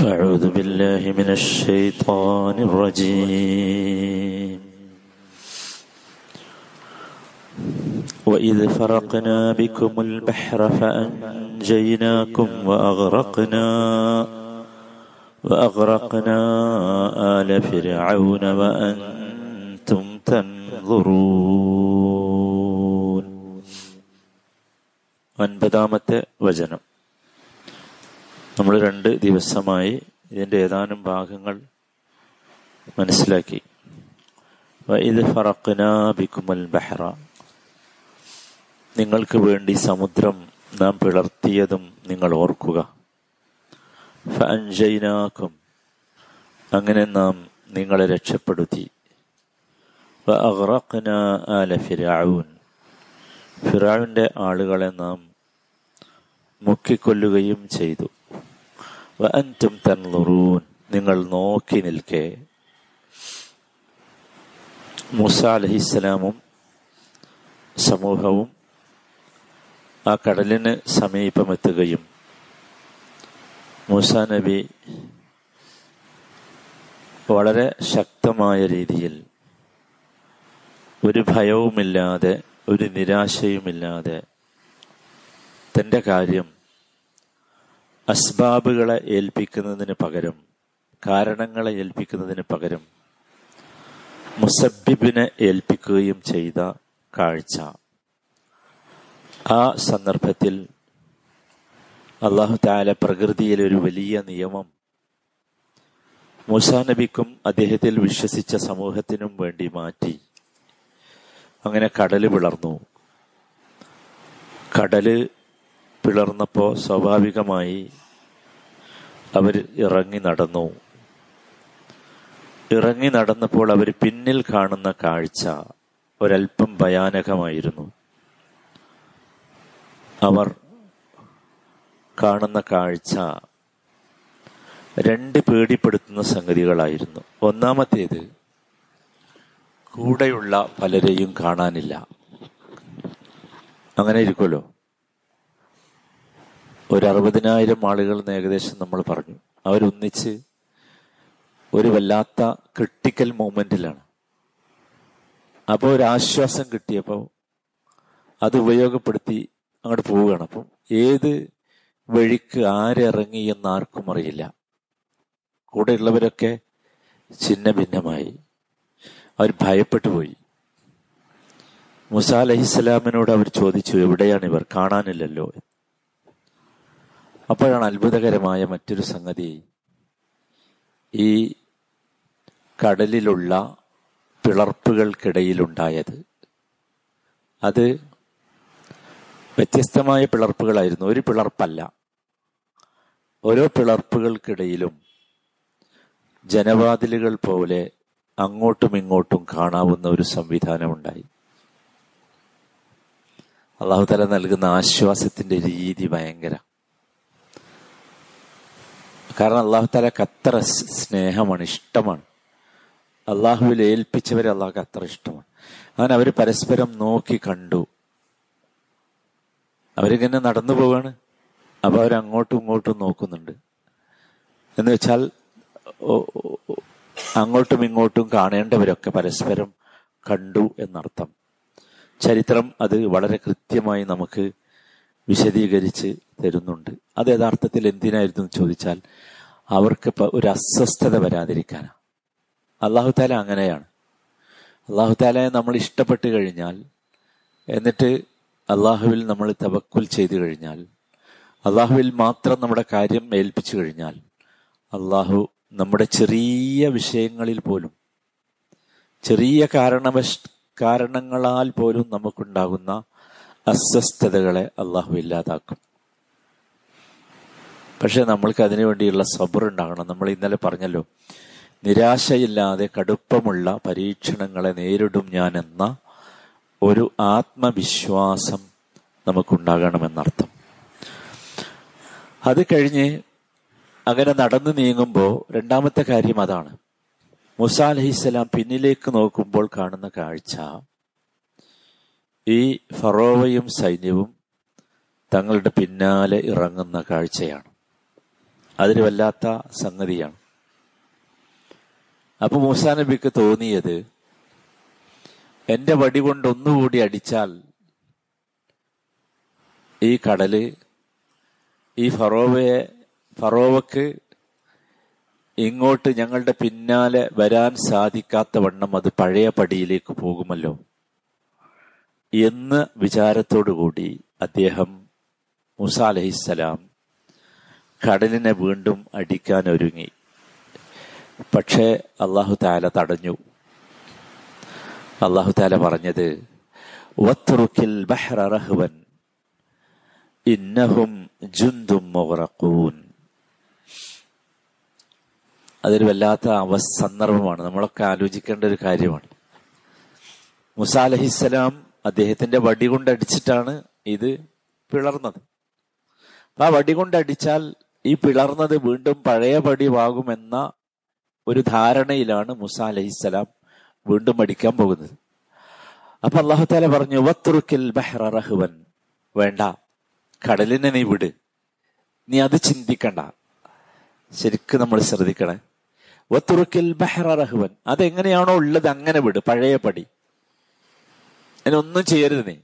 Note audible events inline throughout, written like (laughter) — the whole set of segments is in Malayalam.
أعوذ بالله من الشيطان الرجيم. وإذ فرقنا بكم البحر فأنجيناكم وأغرقنا وأغرقنا آل فرعون وأنتم تنظرون. أنبدامة وجنم നമ്മൾ രണ്ട് ദിവസമായി ഇതിന്റെ ഏതാനും ഭാഗങ്ങൾ മനസ്സിലാക്കി. ഇത് ഫറഖ്ന ബിക്കുമൽ ബഹ്റ. നിങ്ങൾക്ക് വേണ്ടി സമുദ്രം നാം പിളർത്തിയതും നിങ്ങൾ ഓർക്കുക. ഫൻജൈനാക്കും അങ്ങനെ നാം നിങ്ങളെ രക്ഷപ്പെടുത്തി. വഅഗ്റഖ്ന ആല ഫിറാവിന്റെ ആളുകളെ നാം മുക്കിക്കൊല്ലുകയും ചെയ്തു. അന്റും തൻലുറൂൻ നിങ്ങൾ നോക്കി നിൽക്കേ. മൂസ അലഹിസ്സലാമും സമൂഹവും ആ കടലിന് സമീപമെത്തുകയും മൂസ നബി വളരെ ശക്തമായ രീതിയിൽ ഒരു ഭയവുമില്ലാതെ ഒരു നിരാശയുമില്ലാതെ തന്റെ കാര്യം അസ്ബാബുകളെ ഏൽപ്പിക്കുന്നതിന് പകരം കാരണങ്ങളെ ഏൽപ്പിക്കുന്നതിന് പകരം മുസബിബിനെ ഏൽപ്പിക്കുകയും ചെയ്ത കാഴ്ച. ആ സന്ദർഭത്തിൽ അള്ളാഹു താല പ്രകൃതിയിൽ ഒരു വലിയ നിയമം മൂസാ നബിക്കും അദ്ദേഹത്തിൽ വിശ്വസിച്ച സമൂഹത്തിനും വേണ്ടി മാറ്റി. അങ്ങനെ കടൽ പിളർന്നു. കടൽ പിളർന്നപ്പോൾ സ്വാഭാവികമായി അവർ ഇറങ്ങി നടന്നു. ഇറങ്ങി നടന്നപ്പോൾ അവർ പിന്നിൽ കാണുന്ന കാഴ്ച ഒരൽപ്പം ഭയാനകമായിരുന്നു. അവർ കാണുന്ന കാഴ്ച രണ്ട് പേടിപ്പെടുത്തുന്ന സംഗതികളായിരുന്നു. ഒന്നാമത്തേത് കൂടെയുള്ള പലരെയും കാണാനില്ല. അങ്ങനെ ഇരിക്കുമല്ലോ ഒരു അറുപതിനായിരം ആളുകൾ ഏകദേശം നമ്മൾ പറഞ്ഞു. അവരൊന്നിച്ച് ഒരു വല്ലാത്ത ക്രിട്ടിക്കൽ മൂമെന്റിലാണ് അപ്പോൾ ഒരു ആശ്വാസം കിട്ടിയപ്പോൾ അത് ഉപയോഗപ്പെടുത്തി അങ്ങോട്ട് പോവുകയാണ്. അപ്പം ഏത് വഴിക്ക് ആരിറങ്ങി എന്ന് ആർക്കും അറിയില്ല. കൂടെയുള്ളവരൊക്കെ ഛിന്ന ഭിന്നമായി. അവർ ഭയപ്പെട്ടു പോയി. മുസ അലഹിസ്സലാമിനോട് അവർ ചോദിച്ചു എവിടെയാണ് ഇവർ? കാണാനില്ലല്ലോ. അപ്പോഴാണ് അത്ഭുതകരമായ മറ്റൊരു സംഗതി. ഈ കടലിലുള്ള പിളർപ്പുകൾക്കിടയിലുണ്ടായത്. അത് വ്യത്യസ്തമായ പിളർപ്പുകളായിരുന്നു. ഒരു പിളർപ്പല്ല. ഓരോ പിളർപ്പുകൾക്കിടയിലും ജനവാതിലുകൾ പോലെ അങ്ങോട്ടും ഇങ്ങോട്ടും കാണാവുന്ന ഒരു സംവിധാനമുണ്ടായി. അള്ളാഹുതല നൽകുന്ന ആശ്വാസത്തിന്റെ രീതി ഭയങ്കര. കാരണം അള്ളാഹുത്താലക്ക് അത്ര സ്നേഹമാണ് ഇഷ്ടമാണ്. അള്ളാഹുവിൽ ഏൽപ്പിച്ചവരെ അള്ളാഹുക്ക് അത്ര ഇഷ്ടമാണ്. അങ്ങനെ അവർ പരസ്പരം നോക്കി കണ്ടു. അവരിങ്ങനെ നടന്നു പോവാണ്. അപ്പൊ അവരങ്ങോട്ടും ഇങ്ങോട്ടും നോക്കുന്നുണ്ട്. എന്ന് വെച്ചാൽ അങ്ങോട്ടും ഇങ്ങോട്ടും കാണേണ്ടവരൊക്കെ പരസ്പരം കണ്ടു എന്നർത്ഥം. ചരിത്രം അത് വളരെ കൃത്യമായി നമുക്ക് വിശദീകരിച്ച് തരുന്നുണ്ട്. അത് യഥാർത്ഥത്തിൽ എന്തിനായിരുന്നു ചോദിച്ചാൽ അവർക്ക് ഒരു അസ്വസ്ഥത വരാതിരിക്കാനാണ് അള്ളാഹു താല അങ്ങനെയാണ്. അള്ളാഹു താലയെ നമ്മൾ ഇഷ്ടപ്പെട്ട് കഴിഞ്ഞാൽ എന്നിട്ട് അള്ളാഹുവിൽ നമ്മൾ തവക്കുൽ ചെയ്തു കഴിഞ്ഞാൽ അള്ളാഹുവിൽ മാത്രം നമ്മുടെ കാര്യം ഏൽപ്പിച്ചു കഴിഞ്ഞാൽ അള്ളാഹു നമ്മുടെ ചെറിയ വിഷയങ്ങളിൽ പോലും ചെറിയ കാരണവശ കാരണങ്ങളാൽ പോലും നമുക്കുണ്ടാകുന്ന അസ്വസ്ഥതകളെ അള്ളാഹു ഇല്ലാതാക്കും. പക്ഷെ നമ്മൾക്ക് അതിനു വേണ്ടിയുള്ള സബർ ഉണ്ടാകണം. നമ്മൾ ഇന്നലെ പറഞ്ഞല്ലോ നിരാശയില്ലാതെ കടുപ്പമുള്ള പരീക്ഷണങ്ങളെ നേരിടും ഞാൻ എന്ന ഒരു ആത്മവിശ്വാസം നമുക്കുണ്ടാകണമെന്നർത്ഥം. അത് കഴിഞ്ഞ് അങ്ങനെ നടന്നു നീങ്ങുമ്പോൾ രണ്ടാമത്തെ കാര്യം അതാണ്. മുസ അലഹിസ്സലാം പിന്നിലേക്ക് നോക്കുമ്പോൾ കാണുന്ന കാഴ്ച ഈ ഫറോവയും സൈന്യവും തങ്ങളുടെ പിന്നാലെ ഇറങ്ങുന്ന കാഴ്ചയാണ്. അതിന് വല്ലാത്ത സംഗതിയാണ്. അപ്പൊ മൂസാ നബിക്ക് തോന്നിയത് എന്റെ വടി കൊണ്ട് ഒന്നുകൂടി അടിച്ചാൽ ഈ കടൽ ഈ ഫറോവയെ ഫറോവക്ക് ഇങ്ങോട്ട് ഞങ്ങളുടെ പിന്നാലെ വരാൻ സാധിക്കാത്ത വണ്ണം അത് പഴയ പടിയിലേക്ക് പോകുമല്ലോ. എന്ന് വിചാരത്തോടുകൂടി അദ്ദേഹം മുസ അലഹിസ്സലാം കടലിനെ വീണ്ടും അടിക്കാൻ ഒരുങ്ങി. പക്ഷേ അള്ളാഹു താല തടഞ്ഞു. അള്ളാഹു താല പറഞ്ഞത് വത്രുക്കിൽ ബഹ്റ ഇന്നഹും ജുന്തും മുഗറഖൂൻ അതൊരു വല്ലാത്ത അവ സന്ദർഭമാണ്. നമ്മളൊക്കെ ആലോചിക്കേണ്ട ഒരു കാര്യമാണ്. മുസാ അലഹിസ്സലാം അദ്ദേഹത്തിന്റെ വടി കൊണ്ടടിച്ചിട്ടാണ് ഇത് പിളർന്നത്. അപ്പൊ ആ വടി കൊണ്ടടിച്ചാൽ ഈ പിളർന്നത് വീണ്ടും പഴയ പടിവാകുമെന്ന ഒരു ധാരണയിലാണ് മുസ അലഹിസ്സലാം വീണ്ടും അടിക്കാൻ പോകുന്നത്. അപ്പൊ അള്ളാഹുത്താല പറഞ്ഞു വത്തുറുക്കിൽ ബഹ്റ റഹ്വൻ. വേണ്ട കടലിനെ നീ വിട്. നീ അത് ചിന്തിക്കണ്ട. ശരിക്കും നമ്മൾ ശ്രദ്ധിക്കണേ. വത്തുറുക്കിൽ ബഹ്റ റഹ്വൻ. അതെങ്ങനെയാണോ ഉള്ളത് അങ്ങനെ വിട് പഴയ പടി. അതിനൊന്നും ചെയ്യരുത് നീ.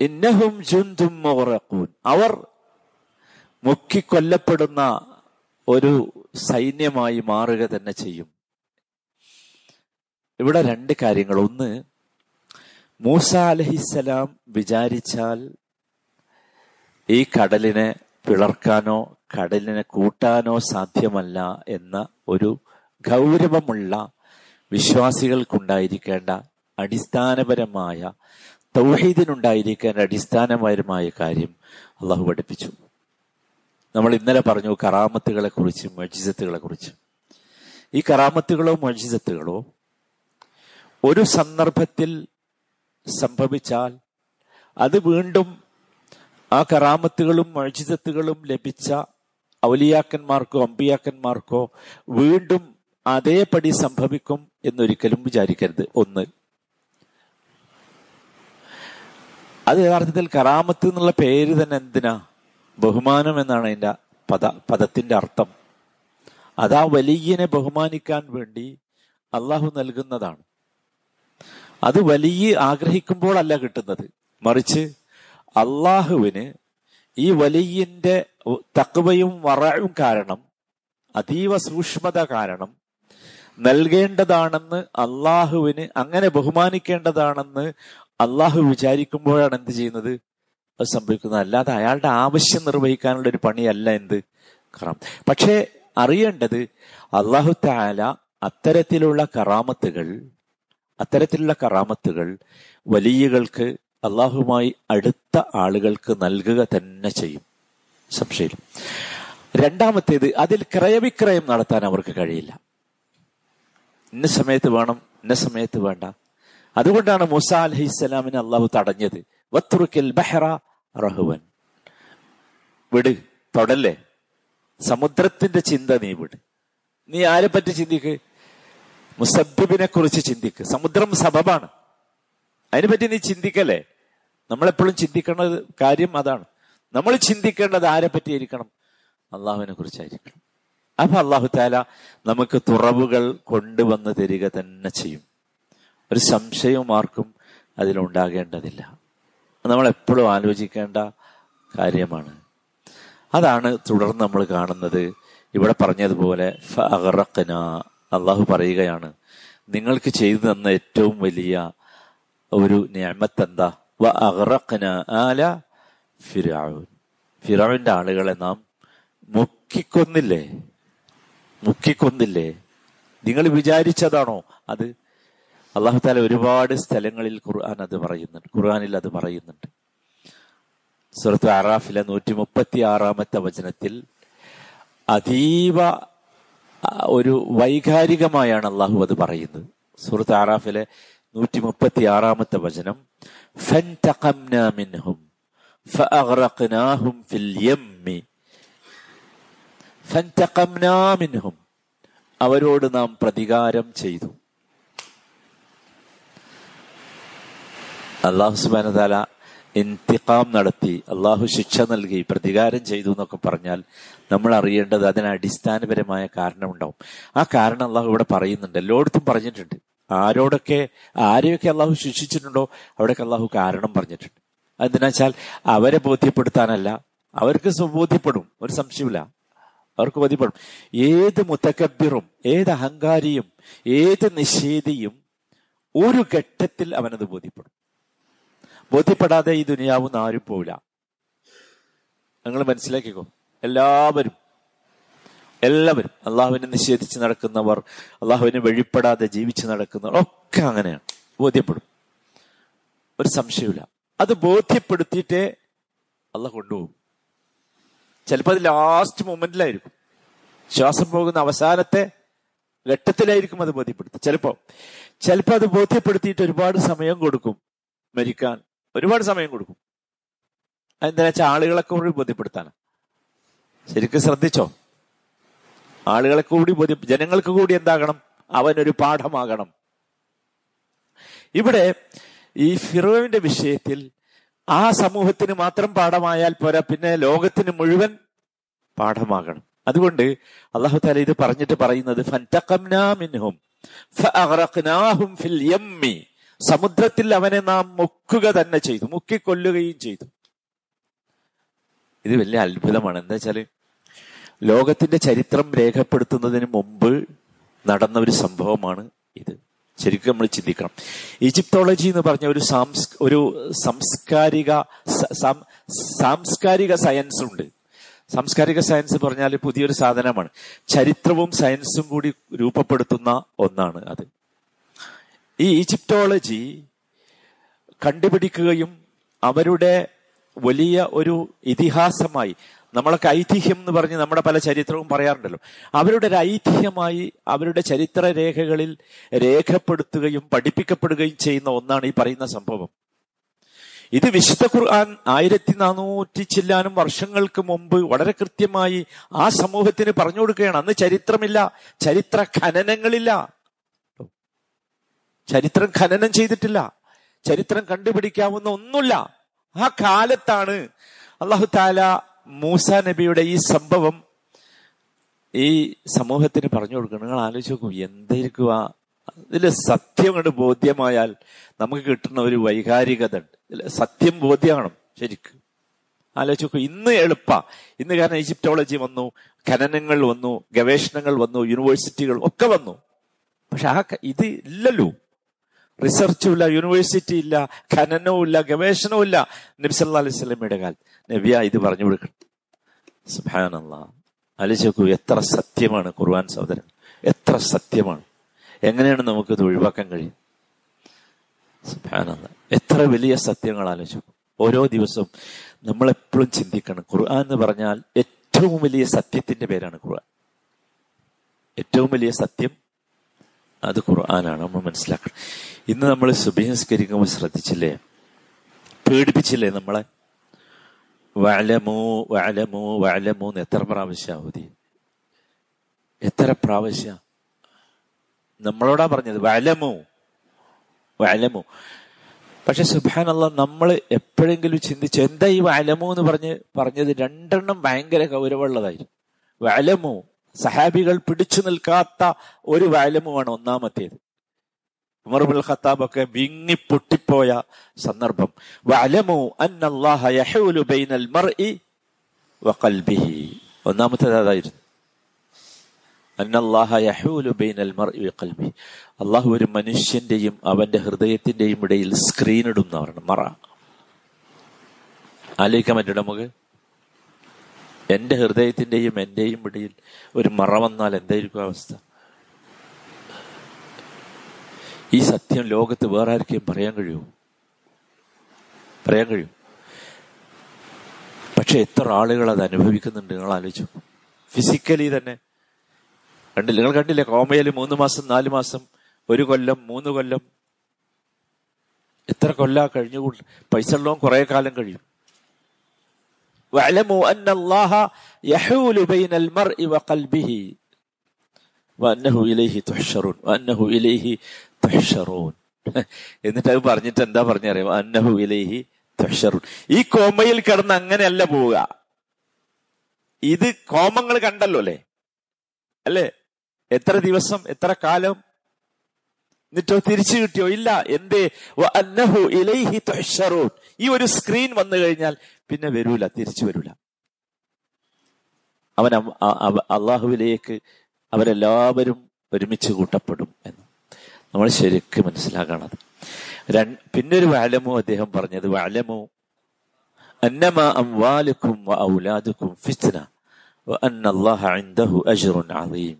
ഇന്നഹും ജുന്തും അവർ മുക്കിക്കൊല്ലപ്പെടുന്ന ഒരു സൈന്യമായി മാറുക തന്നെ ചെയ്യും. ഇവിടെ രണ്ട് കാര്യങ്ങൾ. ഒന്ന് മൂസ അലഹിസലാം വിചാരിച്ചാൽ ഈ കടലിനെ പിളർക്കാനോ കടലിനെ കൂട്ടാനോ സാധ്യമല്ല എന്ന ഒരു ഗൗരവമുള്ള വിശ്വാസികൾക്കുണ്ടായിരിക്കേണ്ട അടിസ്ഥാനപരമായ തൗഹീദിനുണ്ടായിരിക്കാൻ അടിസ്ഥാനപരമായ കാര്യം അള്ളാഹു പഠിപ്പിച്ചു. നമ്മൾ ഇന്നലെ പറഞ്ഞു കറാമത്തുകളെ കുറിച്ചും മജിസത്തുകളെ കുറിച്ചും ഈ കറാമത്തുകളോ മജിസത്തുകളോ ഒരു സന്ദർഭത്തിൽ സംഭവിച്ചാൽ അത് വീണ്ടും ആ കറാമത്തുകളും മജിസത്തുകളും ലഭിച്ച ഔലിയാക്കന്മാർക്കോ അമ്പിയാക്കന്മാർക്കോ വീണ്ടും അതേപടി സംഭവിക്കും എന്നൊരിക്കലും വിചാരിക്കരുത്. ഒന്ന് അത് യഥാർത്ഥത്തിൽ കറാമത്ത് എന്നുള്ള പേര് തന്നെ എന്തിനാ? ബഹുമാനം എന്നാണ് അതിന്റെ പദ പദത്തിന്റെ അർത്ഥം. അതാ വലിയനെ ബഹുമാനിക്കാൻ വേണ്ടി അള്ളാഹു നൽകുന്നതാണ്. അത് വലിയ ആഗ്രഹിക്കുമ്പോഴല്ല കിട്ടുന്നത്. മറിച്ച് അള്ളാഹുവിന് ഈ വലിയന്റെ തക്കവയും വറയും കാരണം അതീവ സൂക്ഷ്മത കാരണം നൽകേണ്ടതാണെന്ന് അള്ളാഹുവിന് അങ്ങനെ ബഹുമാനിക്കേണ്ടതാണെന്ന് അള്ളാഹു വിചാരിക്കുമ്പോഴാണ് എന്ത് ചെയ്യുന്നത്? അത് സംഭവിക്കുന്നത്. അല്ലാതെ അയാളുടെ ആവശ്യം നിർവഹിക്കാനുള്ള ഒരു പണിയല്ല എന്ത്? കറാം. പക്ഷേ അറിയേണ്ടത് അള്ളാഹു താല അത്തരത്തിലുള്ള കറാമത്തുകൾ അത്തരത്തിലുള്ള കറാമത്തുകൾ വലിയകൾക്ക് അള്ളാഹുമായി അടുത്ത ആളുകൾക്ക് നൽകുക തന്നെ ചെയ്യും. സംശയം രണ്ടാമത്തേത് അതിൽ ക്രയവിക്രയം നടത്താൻ അവർക്ക് കഴിയില്ല. ഇന്ന സമയത്ത് വേണം ഇന്ന സമയത്ത് വേണ്ട. അതുകൊണ്ടാണ് മൂസ അലഹിസ്സലാമിനെ അള്ളാഹു തടഞ്ഞത്. വത്തുറുക്കൽ ബഹ്റ റഹുവൻ. വിട് തൊടല്ലേ? സമുദ്രത്തിന്റെ ചിന്ത നീ വിട്. നീ ആരെ പറ്റി ചിന്തിക്ക്? മുസബിബിനെ കുറിച്ച് ചിന്തിക്ക്. സമുദ്രം സബബാണ്. അതിനെപ്പറ്റി നീ ചിന്തിക്കല്ലേ? നമ്മളെപ്പോഴും ചിന്തിക്കേണ്ട കാര്യം അതാണ്. നമ്മൾ ചിന്തിക്കേണ്ടത് ആരെ പറ്റിയായിരിക്കണം? അള്ളാഹുവിനെ കുറിച്ചായിരിക്കണം. അപ്പൊ അള്ളാഹു താല നമുക്ക് തുറവുകൾ കൊണ്ടുവന്ന് തരിക തന്നെ ചെയ്യും. ഒരു സംശയവും ആർക്കും അതിലുണ്ടാകേണ്ടതില്ല. നമ്മൾ എപ്പോഴും ആലോചിക്കേണ്ട കാര്യമാണ്. അതാണ് തുടർന്ന് നമ്മൾ കാണുന്നത്. ഇവിടെ പറഞ്ഞതുപോലെ ഫറക്കന അള്ളാഹു പറയുകയാണ് നിങ്ങൾക്ക് ചെയ്തു തന്ന ഏറ്റവും വലിയ ഒരു ഞാമത്ത് എന്താ വ അഹറക്കന ആല ഫിറാവുൻ ഫിറാവിന്റെ ആളുകളെ നാം മുക്കിക്കൊന്നില്ലേ? മുക്കിക്കൊന്നില്ലേ? നിങ്ങൾ വിചാരിച്ചതാണോ? അത് അള്ളാഹുത്താല ഒരുപാട് സ്ഥലങ്ങളിൽ ഖുർആൻ അത് പറയുന്നുണ്ട്. ഖുർആനിൽ അത് പറയുന്നുണ്ട്. സുഹൃത്ത് അറാഫിലെ നൂറ്റി മുപ്പത്തി ആറാമത്തെ വചനത്തിൽ അതീവ ഒരു വൈകാരികമായാണ് അള്ളാഹു അത് പറയുന്നത്. സുഹൃത്ത് അറാഫിലെ നൂറ്റി മുപ്പത്തി ആറാമത്തെ വചനം ഫിൽ യമ്മി. അവരോട് നാം പ്രതികാരം ചെയ്തു. അള്ളാഹു സുബാന താല ഇന്തിഖാം നടത്തി അള്ളാഹു ശിക്ഷ നൽകി പ്രതികാരം ചെയ്തു എന്നൊക്കെ പറഞ്ഞാൽ നമ്മൾ അറിയേണ്ടത് അതിന് അടിസ്ഥാനപരമായ കാരണമുണ്ടാവും. ആ കാരണം അള്ളാഹു ഇവിടെ പറയുന്നുണ്ട്. എല്ലായിടത്തും പറഞ്ഞിട്ടുണ്ട്. ആരോടൊക്കെ ആരെയൊക്കെ അള്ളാഹു ശിക്ഷിച്ചിട്ടുണ്ടോ അവിടെയൊക്കെ അള്ളാഹു കാരണം പറഞ്ഞിട്ടുണ്ട്. അതെന്തിനാച്ചാൽ അവരെ ബോധ്യപ്പെടുത്താനല്ല അവർക്ക് ബോധ്യപ്പെടും. ഒരു സംശയമില്ല അവർക്ക് ബോധ്യപ്പെടും. ഏത് മുത്തക്കബിറും ഏത് അഹങ്കാരിയും ഏത് നിഷേധിയും ഒരു ഘട്ടത്തിൽ അവനത് ബോധ്യപ്പെടും. ബോധ്യപ്പെടാതെ ഈ ദുനിയാവുന്ന ആരും പോവില്ല. നിങ്ങൾ മനസ്സിലാക്കിക്കോ? എല്ലാവരും എല്ലാവരും അള്ളാഹുവിനെ നിഷേധിച്ച് നടക്കുന്നവർ അള്ളാഹുവിനെ വഴിപ്പെടാതെ ജീവിച്ചു നടക്കുന്നവർ ഒക്കെ അങ്ങനെയാണ്. ബോധ്യപ്പെടും. ഒരു സംശയമില്ല അത് ബോധ്യപ്പെടുത്തിയിട്ടേ അള്ളാഹ് കൊണ്ടുപോകും. ചിലപ്പോൾ അത് ലാസ്റ്റ് മൊമെന്റിലായിരിക്കും ശ്വാസം പോകുന്ന അവസാനത്തെ ഘട്ടത്തിലായിരിക്കും അത് ബോധ്യപ്പെടുത്തുക. ചിലപ്പോ ചിലപ്പോൾ അത് ബോധ്യപ്പെടുത്തിയിട്ട് ഒരുപാട് സമയം കൊടുക്കും മരിക്കാൻ. ഒരുപാട് സമയം കൊടുക്കും. അതെന്താ വെച്ചാൽ ആളുകളെ കൂടി ബോധ്യപ്പെടുത്താനാ ശരിക്കും ശ്രദ്ധിച്ചോ? ആളുകളെ കൂടി ബോധ്യ ജനങ്ങൾക്ക് കൂടി എന്താകണം? അവനൊരു പാഠമാകണം. ഇവിടെ ഈ ഫിറോവിന്റെ വിഷയത്തിൽ ആ സമൂഹത്തിന് മാത്രം പാഠമായാൽ പോരാ പിന്നെ ലോകത്തിന് മുഴുവൻ പാഠമാകണം. അതുകൊണ്ട് അള്ളാഹു താല ഇത് പറഞ്ഞിട്ട് പറയുന്നത് ഫൻ ഫിൽ യമ്മി. സമുദ്രത്തിൽ അവനെ നാം മുക്കുക തന്നെ ചെയ്തു മുക്കിക്കൊല്ലുകയും ചെയ്തു. ഇത് വലിയ അത്ഭുതമാണ്. എന്താ വെച്ചാൽ ലോകത്തിന്റെ ചരിത്രം രേഖപ്പെടുത്തുന്നതിന് മുമ്പ് നടന്ന ഒരു സംഭവമാണ് ഇത്. ശരിക്കും നമ്മൾ ചിന്തിക്കണം. ഈജിപ്തോളജി എന്ന് പറഞ്ഞ ഒരു സാംസ് ഒരു സാംസ്കാരിക സാംസ്കാരിക സയൻസ് ഉണ്ട്. സാംസ്കാരിക സയൻസ് പറഞ്ഞാൽ പുതിയൊരു സാധനമാണ്. ചരിത്രവും സയൻസും കൂടി രൂപപ്പെടുത്തുന്ന ഒന്നാണ് അത്. ഈ ഈജിപ്റ്റോളജി കണ്ടുപിടിക്കുകയും അവരുടെ വലിയ ഒരു ഇതിഹാസമായി നമ്മളൊക്കെ ഐതിഹ്യം എന്ന് പറഞ്ഞ് നമ്മുടെ പല ചരിത്രവും പറയാറുണ്ടല്ലോ. അവരുടെ ഒരു ഐതിഹ്യമായി അവരുടെ ചരിത്ര രേഖകളിൽ രേഖപ്പെടുത്തുകയും പഠിപ്പിക്കപ്പെടുകയും ചെയ്യുന്ന ഒന്നാണ് ഈ പറയുന്ന സംഭവം. ഇത് വിശുദ്ധ ഖുർആൻ ആയിരത്തി നാനൂറ്റി ചില്ലാനും വർഷങ്ങൾക്ക് മുമ്പ് വളരെ കൃത്യമായി ആ സമൂഹത്തിന് പറഞ്ഞു കൊടുക്കുകയാണ്. അന്ന് ചരിത്രമില്ല ചരിത്ര ഖനനങ്ങളില്ല. ചരിത്രം ഖനനം ചെയ്തിട്ടില്ല. ചരിത്രം കണ്ടുപിടിക്കാവുന്ന ഒന്നുമില്ല. ആ കാലത്താണ് അള്ളാഹു താല മൂസ നബിയുടെ ഈ സംഭവം ഈ സമൂഹത്തിന് പറഞ്ഞു കൊടുക്കണം നിങ്ങൾ ആലോചിച്ച് നോക്കൂ എന്തായിരിക്കും ആ ഇതിൽ സത്യം കണ്ട് ബോധ്യമായാൽ നമുക്ക് കിട്ടുന്ന ഒരു വൈകാരികത ഉണ്ട് സത്യം ബോധ്യമാണ് ശരിക്ക്. ആലോചിച്ച് നോക്കൂ ഇന്ന് എളുപ്പ. ഇന്ന് കാരണം ഈജിപ്റ്റോളജി വന്നു ഖനനങ്ങൾ വന്നു ഗവേഷണങ്ങൾ വന്നു യൂണിവേഴ്സിറ്റികൾ ഒക്കെ വന്നു. പക്ഷെ ആ ഇത് ഇല്ലല്ലോ. റിസർച്ചും ഇല്ല യൂണിവേഴ്സിറ്റി ഇല്ല ഖനനവും ഇല്ല ഗവേഷണവും ഇല്ല. നബി അലൈഹി സ്വലമിയുടെ കാലത്ത്. നബിയ ഇത് പറഞ്ഞു കൊടുക്കണം. സുബാനല്ല ആലോചിക്കൂ എത്ര സത്യമാണ് ഖുർആൻ സഹോദരൻ. എത്ര സത്യമാണ്. എങ്ങനെയാണ് നമുക്കിത് ഒഴിവാക്കാൻ കഴിയും സുബാനല്ല എത്ര വലിയ സത്യങ്ങൾ ആലോചിച്ചു ഓരോ ദിവസവും നമ്മൾ എപ്പോഴും ചിന്തിക്കണം. ഖുർആൻ എന്ന് പറഞ്ഞാൽ ഏറ്റവും വലിയ സത്യത്തിന്റെ പേരാണ് ഖുർആൻ. ഏറ്റവും വലിയ സത്യം അത് ഖുർആനാണ് നമ്മൾ മനസ്സിലാക്കണം. ഇന്ന് നമ്മൾ സുബഹിസ്കരിക്കുമ്പോൾ ശ്രദ്ധിച്ചില്ലേ? പേടിപ്പിച്ചില്ലേ നമ്മളെ? വലമോ വലമോ വലമോ എന്ന് എത്ര പ്രാവശ്യം അവധി? എത്ര പ്രാവശ്യ? നമ്മളോടാ പറഞ്ഞത് വലമോ വലമോ പക്ഷെ സുബാനല്ല നമ്മൾ എപ്പോഴെങ്കിലും ചിന്തിച്ചു എന്താ ഈ വലമോ എന്ന് പറഞ്ഞ് പറഞ്ഞത് രണ്ടെണ്ണം ഭയങ്കര ഗൗരവമുള്ളതായിരുന്നു വലമോ സഹാബികൾ പിടിച്ചു നിൽക്കാത്ത ഒരു വാലമുമാണ് ഒന്നാമത്തേത്. ഉമർബുൽ ഖത്താബ് ഒക്കെ വിങ്ങി പൊട്ടിപ്പോയ സന്ദർഭം. വലമു ബൈനൽ മർഇ ഒന്നാമത്തേത് അതായിരുന്നു. അള്ളാഹു ഒരു മനുഷ്യന്റെയും അവന്റെ ഹൃദയത്തിന്റെയും ഇടയിൽ സ്ക്രീൻ ഇടുന്നവരാണ് മറ. ആലോചിക്കാൻ പറ്റും നമുക്ക്? എന്റെ ഹൃദയത്തിന്റെയും എന്റെയും ഇടയിൽ ഒരു മറ വന്നാൽ എന്തായിരിക്കും അവസ്ഥ? ഈ സത്യം ലോകത്ത് വേറെ ആർക്കെയും പറയാൻ കഴിയുമോ? പറയാൻ കഴിയും. പക്ഷെ എത്ര ആളുകൾ അത് അനുഭവിക്കുന്നുണ്ട് നിങ്ങൾ ആലോചിച്ചു ഫിസിക്കലി തന്നെ. കണ്ടില്ല? നിങ്ങൾ കണ്ടില്ലേ? കോമയിൽ മൂന്ന് മാസം നാല് മാസം ഒരു കൊല്ലം മൂന്ന് കൊല്ലം. എത്ര കൊല്ല കഴിഞ്ഞു പൈസ ഉള്ളവൻ കുറെ കാലം കഴിയും. واعلموا أن الله يحول بين المرء وقلبه وأنه إليه تحشرون وأنه إليه تحشرون (laughs) എന്നിട്ട് അത് പറഞ്ഞിട്ട് എന്താ പറഞ്ഞറിയാം അന്നഹു ഇലൈഹി തുഹ്ശറൂൻ ഈ കോമയിൽ കിടന്ന് അങ്ങനെയല്ല പോവുക ഇത് കോമങ്ങൾ കണ്ടല്ലോ അല്ലേ അല്ലേ എത്ര ദിവസം എത്ര കാലം എന്നിട്ടോ തിരിച്ചു കിട്ടിയോ ഇല്ല എന്തേ വ അന്നഹു ഇലൈഹി തുഹ്ശറൂൻ ഈ ഒരു സ്ക്രീൻ വന്നു കഴിഞ്ഞാൽ പിന്നെ വരൂല തിരിച്ചു വരൂല. അവൻ അള്ളാഹുവിലേക്ക് അവരെല്ലാവരും ഒരുമിച്ച് കൂട്ടപ്പെടും എന്ന്. നമ്മൾ ശരിക്കും മനസ്സിലാക്കണത് പിന്നെ ഒരു വാലമോ അദ്ദേഹം പറഞ്ഞത് വാലമോ അന്നമ അംവാലുക്കും ഔലാദുക്കും ഫിത്ന വ അന്ന അല്ലാഹ ഇൻദഹു അജ്റുൻ അളീം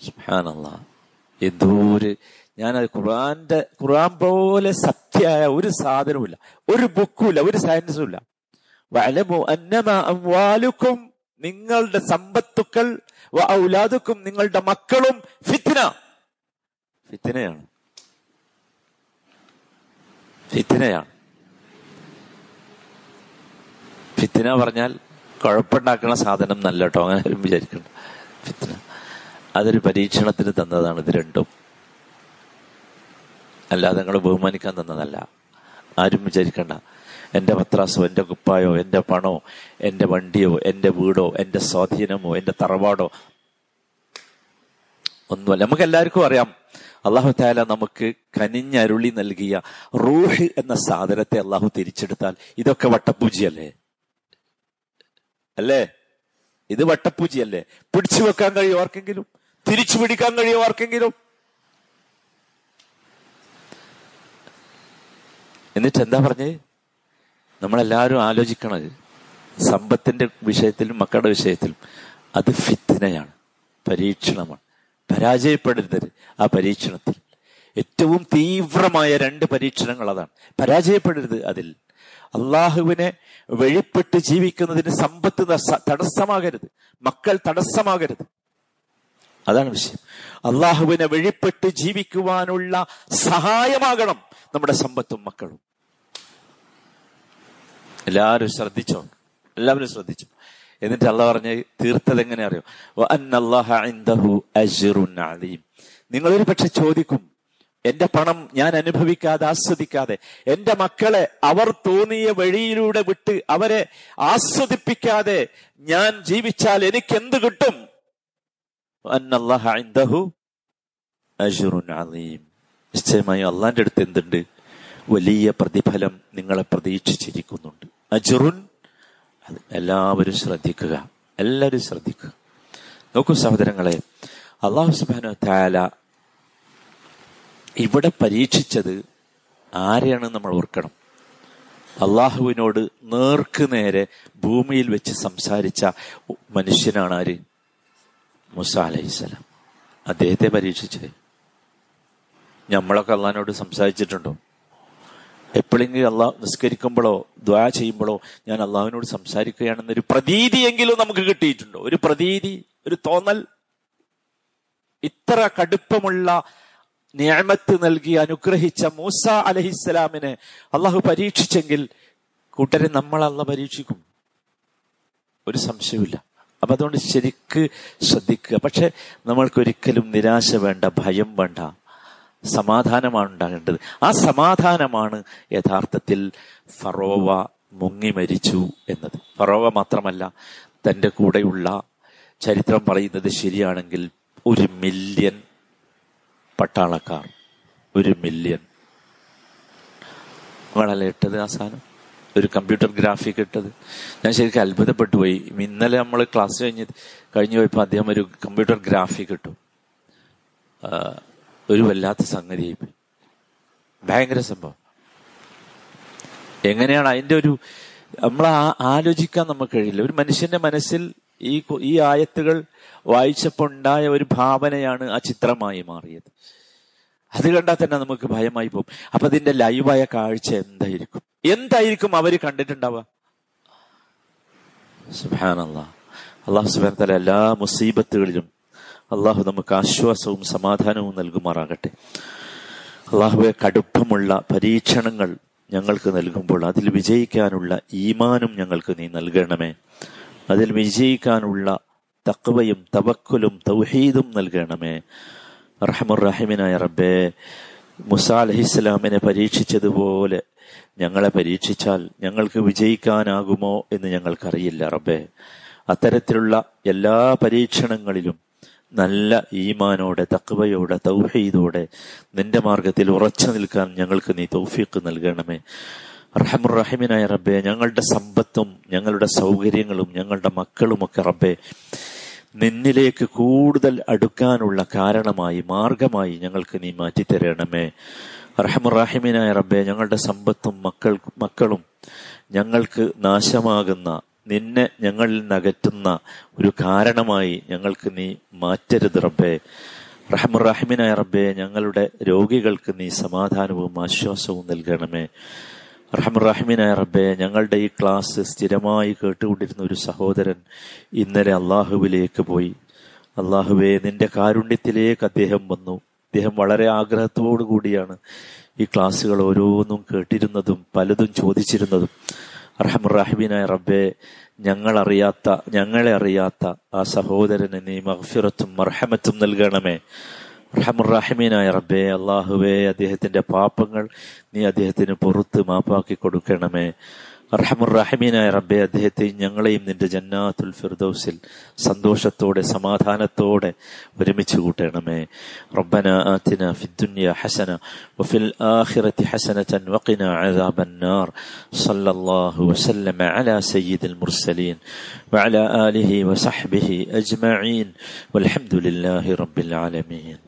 സുബ്ഹാനല്ലാഹ് എന്തോ ഞാൻ ഞാനത് ഖുർആന്റെ ഖുർആൻ പോലെ സത്യമായ ഒരു സാധനവുമില്ല. ഒരു ബുക്കുമില്ല ഒരു സയൻസും ഇല്ല വലമോ അന്നമ അംവാലുക്കും നിങ്ങളുടെ സമ്പത്തുക്കൾ ഔലാദുക്കും നിങ്ങളുടെ മക്കളും ഫിത്തിന ഫിത്തിനയാണ് ഫിത്തിനയാണ് ഫിത്തിന പറഞ്ഞാൽ കുഴപ്പമുണ്ടാക്കുന്ന സാധനം നല്ല കേട്ടോ അങ്ങനെ വിചാരിക്കണം ഫിത്ന. അതൊരു പരീക്ഷണത്തിന് തന്നതാണ് ഇത് രണ്ടും. അല്ലാതെ നിങ്ങൾ ബഹുമാനിക്കാൻ തന്നതല്ല. ആരും വിചാരിക്കണ്ട. എന്റെ പത്രാസോ എന്റെ കുപ്പായോ എന്റെ പണോ എന്റെ വണ്ടിയോ എന്റെ വീടോ എന്റെ സ്വാധീനമോ എന്റെ തറവാടോ ഒന്നുമല്ല. നമുക്ക് എല്ലാവർക്കും അറിയാം. അള്ളാഹു താല നമുക്ക് കനിഞ്ഞരുളി നൽകിയ റൂഹ് എന്ന സാധനത്തെ അള്ളാഹു തിരിച്ചെടുത്താൽ ഇതൊക്കെ വട്ടപ്പൂജിയല്ലേ അല്ലേ? ഇത് വട്ടപ്പൂജിയല്ലേ പിടിച്ചു വെക്കാൻ കഴിയും ആർക്കെങ്കിലും? തിരിച്ചു പിടിക്കാൻ കഴിയോ ആർക്കെങ്കിലും എന്നിട്ട് എന്താ പറഞ്ഞേ? നമ്മളെല്ലാവരും ആലോചിക്കണത് സമ്പത്തിന്റെ വിഷയത്തിലും മക്കളുടെ വിഷയത്തിലും അത് ഫിത്തിനയാണ് പരീക്ഷണമാണ്. പരാജയപ്പെടരുത് ആ പരീക്ഷണത്തിൽ. ഏറ്റവും തീവ്രമായ രണ്ട് പരീക്ഷണങ്ങൾ അതാണ്. പരാജയപ്പെടരുത് അതിൽ. അള്ളാഹുവിനെ വെളിപ്പെട്ട് ജീവിക്കുന്നതിന് സമ്പത്ത് തടസ്സ- തടസ്സമാകരുത്. മക്കൾ തടസ്സമാകരുത്. അതാണ് വിഷയം. അള്ളാഹുവിനെ വഴിപ്പെട്ട് ജീവിക്കുവാനുള്ള സഹായമാകണം നമ്മുടെ സമ്പത്തും മക്കളും. എല്ലാവരും ശ്രദ്ധിച്ചോ? എല്ലാവരും ശ്രദ്ധിച്ചു? എന്നിട്ട് അള്ള പറഞ്ഞ് തീർത്തത് എങ്ങനെ അറിയോ? അലീം. നിങ്ങളൊരു പക്ഷെ ചോദിക്കും എന്റെ പണം ഞാൻ അനുഭവിക്കാതെ ആസ്വദിക്കാതെ എന്റെ മക്കളെ അവർ തോന്നിയ വഴിയിലൂടെ വിട്ട് അവരെ ആസ്വദിപ്പിക്കാതെ ഞാൻ ജീവിച്ചാൽ എനിക്ക് എന്ത് കിട്ടും വ അന്നല്ലാഹ ഇൻദഹു അജ്റുൻ അലീം. നിശ്ചയമായി അള്ളാന്റെ അടുത്ത് എന്തുണ്ട്? വലിയ പ്രതിഫലം നിങ്ങളെ പ്രതീക്ഷിച്ചിരിക്കുന്നുണ്ട്. അജുറുൻ എല്ലാവരും ശ്രദ്ധിക്കുക. എല്ലാവരും ശ്രദ്ധിക്കുക. നോക്കൂ സഹോദരങ്ങളെ അള്ളാഹു സുബാനോ താല ഇവിടെ പരീക്ഷിച്ചത് ആരെയാണ് നമ്മൾ ഓർക്കണം. അള്ളാഹുവിനോട് നേർക്ക് നേരെ ഭൂമിയിൽ വെച്ച് സംസാരിച്ച മനുഷ്യനാണ് ആര്? മുസ അലൈഹിസ്സലാം അദ്ദേഹത്തെ പരീക്ഷിച്ചത് നമ്മളൊക്കെ അള്ളഹാനോട് സംസാരിച്ചിട്ടുണ്ടോ? എപ്പോഴെങ്കിലും അള്ളാഹ് നിസ്കരിക്കുമ്പോഴോ ദ്വാ ചെയ്യുമ്പോഴോ ഞാൻ അള്ളാഹുവിനോട് സംസാരിക്കുകയാണെന്നൊരു പ്രതീതിയെങ്കിലും നമുക്ക് കിട്ടിയിട്ടുണ്ടോ? ഒരു പ്രതീതി ഒരു തോന്നൽ? ഇത്ര കടുപ്പമുള്ള നിയമത്ത് നൽകി അനുഗ്രഹിച്ച മൂസ അലഹിസ്സലാമിനെ അള്ളാഹു പരീക്ഷിച്ചെങ്കിൽ കൂട്ടരെ നമ്മൾ അല്ല പരീക്ഷിക്കും. ഒരു സംശയമില്ല അപ്പൊ അതുകൊണ്ട് ശരിക്ക് ശ്രദ്ധിക്കുക. പക്ഷെ നമ്മൾക്കൊരിക്കലും നിരാശ വേണ്ട ഭയം വേണ്ട. സമാധാനമാണ് ഉണ്ടാകേണ്ടത്. ആ സമാധാനമാണ് യഥാർത്ഥത്തിൽ ഫറോവ മുങ്ങി മരിച്ചു എന്നത്. ഫറോവ മാത്രമല്ല തന്റെ കൂടെയുള്ള ചരിത്രം പറയുന്നത് ശരിയാണെങ്കിൽ ഒരു മില്യൺ പട്ടാളക്കാർ. ഒരു മില്യൺ നിങ്ങളല്ലേ ഇട്ടത് ആ സാധനം? ഒരു കമ്പ്യൂട്ടർ ഗ്രാഫിക് ഇട്ടത്. ഞാൻ ശരിക്കും അത്ഭുതപ്പെട്ടു പോയി. ഇന്നലെ നമ്മൾ ക്ലാസ് കഴിഞ്ഞ് കഴിഞ്ഞു പോയപ്പോൾ അദ്ദേഹം ഒരു കമ്പ്യൂട്ടർ ഗ്രാഫിക് ഇട്ടു. ഒരു വല്ലാത്ത സംഗതി ഭയങ്കര സംഭവം. എങ്ങനെയാണ് അതിന്റെ ഒരു നമ്മൾ ആലോചിക്കാൻ നമുക്ക് കഴിയില്ല. ഒരു മനുഷ്യന്റെ മനസ്സിൽ ഈ ഈ ആയത്തുകൾ വായിച്ചപ്പോൾ ഉണ്ടായ ഒരു ഭാവനയാണ് ആ ചിത്രമായി മാറിയത്. അത് കണ്ടാൽ തന്നെ നമുക്ക് ഭയമായി പോകും. അപ്പൊ അതിന്റെ ലൈവായ കാഴ്ച എന്തായിരിക്കും? എന്തായിരിക്കും അവർ കണ്ടിട്ടുണ്ടാവുക? എല്ലാ മുസീബത്തുകളിലും അള്ളാഹു നമുക്ക് ആശ്വാസവും സമാധാനവും നൽകുമാറാകട്ടെ. അള്ളാഹുവെ കടുപ്പമുള്ള പരീക്ഷണങ്ങൾ ഞങ്ങൾക്ക് നൽകുമ്പോൾ അതിൽ വിജയിക്കാനുള്ള ഈമാനും ഞങ്ങൾക്ക് നീ നൽകണമേ. അതിൽ വിജയിക്കാനുള്ള തക്വയും തവക്കുലും തൗഹീദും നൽകണമേ. റഹമുറഹിമിനായ റബ്ബേ മുസാ അലഹിസ്ലാമിനെ പരീക്ഷിച്ചതുപോലെ ഞങ്ങളെ പരീക്ഷിച്ചാൽ ഞങ്ങൾക്ക് വിജയിക്കാനാകുമോ എന്ന് ഞങ്ങൾക്കറിയില്ല റബ്ബേ. അത്തരത്തിലുള്ള എല്ലാ പരീക്ഷണങ്ങളിലും നല്ല ഈമാനോടെ തക്വയോടെ തൗഹീദോടെ നിന്റെ മാർഗത്തിൽ ഉറച്ചു നിൽക്കാൻ ഞങ്ങൾക്ക് നീ തൗഫീഖ് നൽകണമേ. റഹമുറഹിമിനായ റബ്ബെ ഞങ്ങളുടെ സമ്പത്തും ഞങ്ങളുടെ സൗകര്യങ്ങളും ഞങ്ങളുടെ മക്കളും ഒക്കെ റബ്ബെ നിന്നിലേക്ക് കൂടുതൽ അടുക്കാനുള്ള കാരണമായി മാർഗമായി ഞങ്ങൾക്ക് നീ മാറ്റിത്തരണമേ. റഹമുറാഹിമിനായ റബ്ബെ ഞങ്ങളുടെ സമ്പത്തും മക്കൾ മക്കളും ഞങ്ങൾക്ക് നാശമാകുന്ന നിന്നെ ഞങ്ങളിൽ നകറ്റുന്ന ഒരു കാരണമായി ഞങ്ങൾക്ക് നീ മാറ്റരുത് റബ്ബേ. റഹമുറാഹിമിനായ റബ്ബെ ഞങ്ങളുടെ രോഗികൾക്ക് നീ സമാധാനവും ആശ്വാസവും നൽകണമേ. റഹമുറാഹിമിനായ റബ്ബെ ഞങ്ങളുടെ ഈ ക്ലാസ് സ്ഥിരമായി കേട്ടുകൊണ്ടിരുന്ന ഒരു സഹോദരൻ ഇന്നലെ അള്ളാഹുവിലേക്ക് പോയി. അള്ളാഹുവെ നിന്റെ കാരുണ്യത്തിലേക്ക് അദ്ദേഹം വന്നു. അദ്ദേഹം വളരെ ആഗ്രഹത്തോടു കൂടിയാണ് ഈ ക്ലാസ്സുകൾ ഓരോന്നും കേട്ടിരുന്നതും പലതും ചോദിച്ചിരുന്നതും. റഹമുറാഹിബിനായ റബ്ബെ ഞങ്ങൾ അറിയാത്ത ഞങ്ങളെ അറിയാത്ത ആ സഹോദരന് നീ മഹഫിറത്തും മർഹമത്തും നൽകണമേ. റഹമുറാഹിമീനായ റബ്ബെ അള്ളാഹുവേ അദ്ദേഹത്തിന്റെ പാപങ്ങൾ നീ അദ്ദേഹത്തിന് പുറത്ത് മാപ്പാക്കി കൊടുക്കണമേ. അർഹമുറാഹിമീനായ റബ്ബെ അദ്ദേഹത്തെയും ഞങ്ങളെയും നിന്റെ ജന്നാത്തുൽ ഫിർദൌസിൽ സന്തോഷത്തോടെ സമാധാനത്തോടെ ഒരുമിച്ച് കൂട്ടണമേ. റബ്ബന ആതിന ഫിദ്ദുനിയ ഹസന വഫിൽ ആഖിറതി ഹസനതൻ വഖിന അദാബന്നാർ സല്ലല്ലാഹു വസല്ലമ അലാ സയ്യിദുൽ മുർസലീൻ വഅലാ ആലിഹി വസഹ്ബിഹി അജ്മഈൻ. വൽഹംദുലില്ലാഹി റബ്ബിൽ ആലമീൻ.